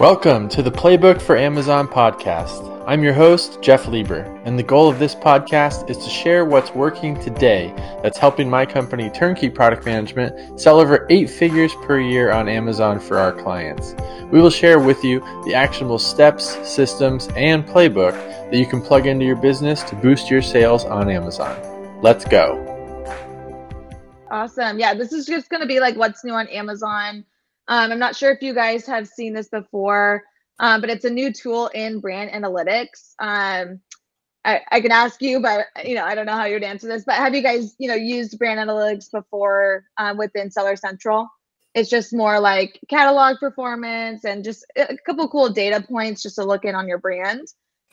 Welcome to the Playbook for Amazon podcast. I'm your host, Jeff Lieber, and the goal of this podcast is to share what's working today that's helping my company, Turnkey Product Management, sell over eight figures per year on Amazon for our clients. We will share with you the actionable steps, systems, and playbook that you can plug into your business to boost your sales on Amazon. Let's go. Awesome. Yeah, this is just going to be like what's new on Amazon um, I'm not sure if you guys have seen this before, um, but it's a new tool in brand analytics. Um, I, I, can ask you, but you know, I don't know how you'd answer this. But have you guys, you know, used brand analytics before um, within Seller Central? It's just more like catalog performance and just a couple cool data points just to look in on your brand.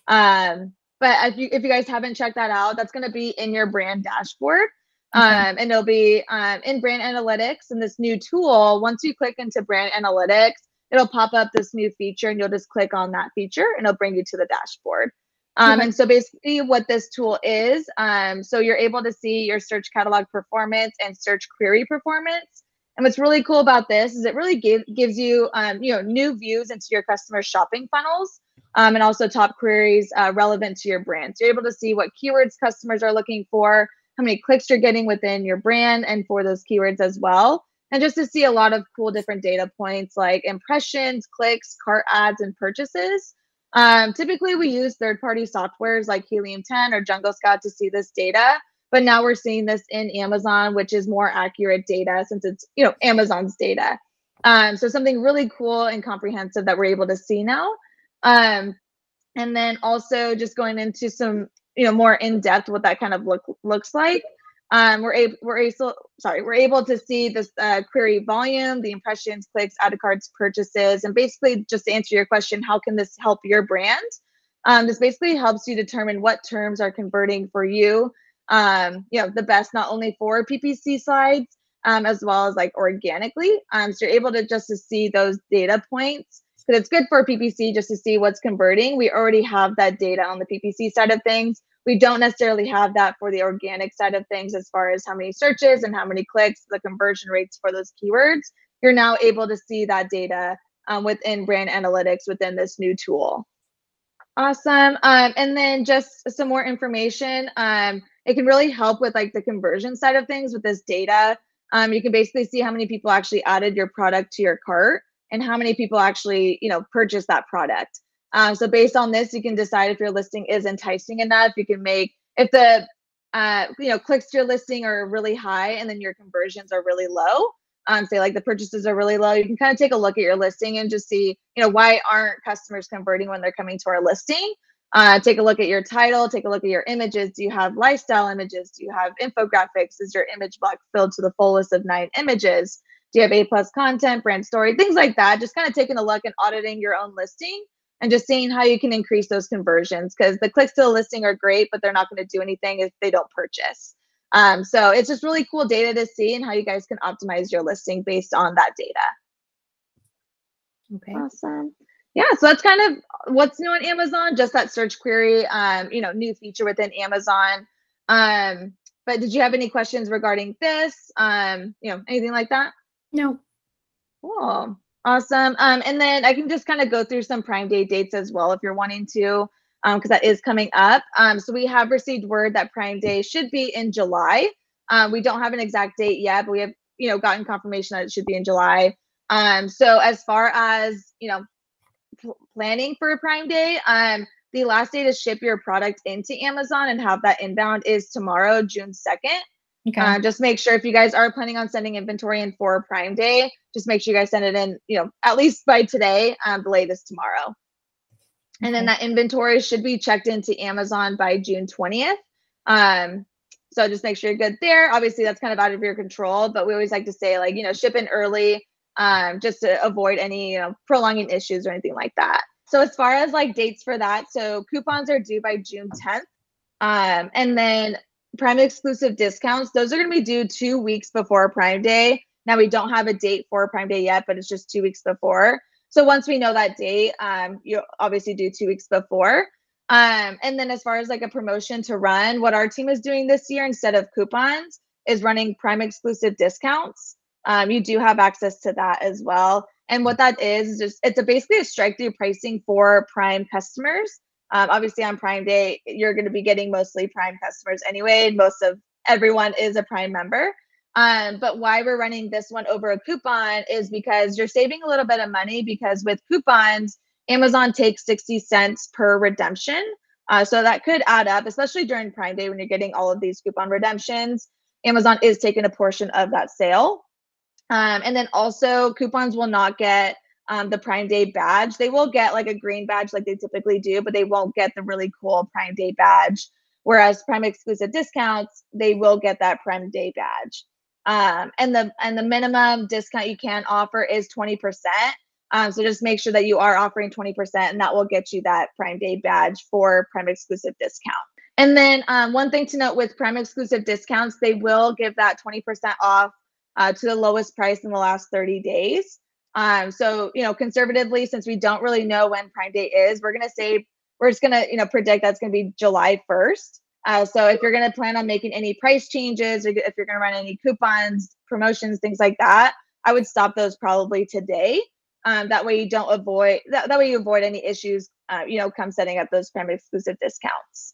Um, but if you if you guys haven't checked that out, that's going to be in your brand dashboard. Um, and it'll be um, in brand analytics and this new tool. Once you click into brand analytics, it'll pop up this new feature and you'll just click on that feature and it'll bring you to the dashboard. Um, And so basically, what this tool is, um, so you're able to see your search catalog performance and search query performance. And what's really cool about this is it really give, gives you, um, you know, new views into your customer shopping funnels, um, and also top queries uh, relevant to your brand. So you're able to see what keywords customers are looking for, how many clicks you're getting within your brand and for those keywords as well. And just to see a lot of cool different data points like impressions, clicks, cart adds, and purchases. Um, typically, we use third party softwares like Helium 10 or Jungle Scout to see this data. But now we're seeing this in Amazon, which is more accurate data since it's you know Amazon's data. Um, so something really cool and comprehensive that we're able to see now. Um, and then also just going into some you know more in depth what that kind of look looks like um, we're able we're able sorry we're able to see this uh, query volume the impressions clicks added cards purchases and basically just to answer your question how can this help your brand um, this basically helps you determine what terms are converting for you um, you know the best not only for ppc slides um, as well as like organically um, so you're able to just to see those data points because it's good for PPC just to see what's converting. We already have that data on the PPC side of things. We don't necessarily have that for the organic side of things as far as how many searches and how many clicks, the conversion rates for those keywords. You're now able to see that data um, within brand analytics within this new tool. Awesome. Um, and then just some more information. Um, it can really help with like the conversion side of things with this data. Um, you can basically see how many people actually added your product to your cart and how many people actually you know purchase that product um, so based on this you can decide if your listing is enticing enough. You can make if the uh, you know clicks to your listing are really high and then your conversions are really low um, say like the purchases are really low you can kind of take a look at your listing and just see you know why aren't customers converting when they're coming to our listing? Uh, take a look at your title take a look at your images. Do you have lifestyle images? Do you have infographics? Is your image block filled to the fullest of nine images? Do you have A plus content, brand story, things like that? Just kind of taking a look and auditing your own listing and just seeing how you can increase those conversions because the clicks to the listing are great, but they're not going to do anything if they don't purchase. Um, so it's just really cool data to see and how you guys can optimize your listing based on that data. Okay. Awesome. Yeah, so that's kind of what's new on Amazon, just that search query, um, you know, new feature within Amazon. Um, but did you have any questions regarding this? Um, you know, anything like that? No. Cool. Awesome. Um, and then I can just kind of go through some Prime Day dates as well if you're wanting to, because um, that is coming up. Um, so we have received word that Prime Day should be in July. Um, we don't have an exact date yet, but we have, you know, gotten confirmation that it should be in July. Um, so as far as you know, pl- planning for Prime Day, um, the last day to ship your product into Amazon and have that inbound is tomorrow, June second. Okay. Uh, just make sure if you guys are planning on sending inventory in for Prime Day, just make sure you guys send it in, you know, at least by today, um, the latest tomorrow. Okay. And then that inventory should be checked into Amazon by June 20th. Um, so just make sure you're good there. Obviously, that's kind of out of your control, but we always like to say, like, you know, ship in early um, just to avoid any, you know, prolonging issues or anything like that. So as far as like dates for that, so coupons are due by June 10th. Um, and then Prime exclusive discounts, those are going to be due two weeks before Prime Day. Now, we don't have a date for Prime Day yet, but it's just two weeks before. So once we know that date, um, you obviously do two weeks before. Um, and then as far as like a promotion to run, what our team is doing this year instead of coupons is running Prime exclusive discounts. Um, you do have access to that as well. And what that is is just it's a basically a strike through pricing for Prime customers. Um, obviously, on Prime Day, you're going to be getting mostly Prime customers anyway. Most of everyone is a Prime member. Um, but why we're running this one over a coupon is because you're saving a little bit of money because with coupons, Amazon takes 60 cents per redemption. Uh, so that could add up, especially during Prime Day when you're getting all of these coupon redemptions. Amazon is taking a portion of that sale. Um, and then also, coupons will not get um, the Prime Day badge. They will get like a green badge like they typically do, but they won't get the really cool Prime Day badge. Whereas Prime exclusive discounts, they will get that Prime Day badge. Um, and the and the minimum discount you can offer is 20%. Um, so just make sure that you are offering 20% and that will get you that Prime Day badge for Prime exclusive discount. And then um, one thing to note with Prime exclusive discounts, they will give that 20% off uh, to the lowest price in the last 30 days. Um, so, you know, conservatively, since we don't really know when Prime Day is, we're going to say, we're just going to, you know, predict that's going to be July 1st. Uh, so if you're going to plan on making any price changes or if you're going to run any coupons, promotions, things like that, I would stop those probably today. Um, that way you don't avoid that, that way you avoid any issues, uh, you know, come setting up those Prime exclusive discounts.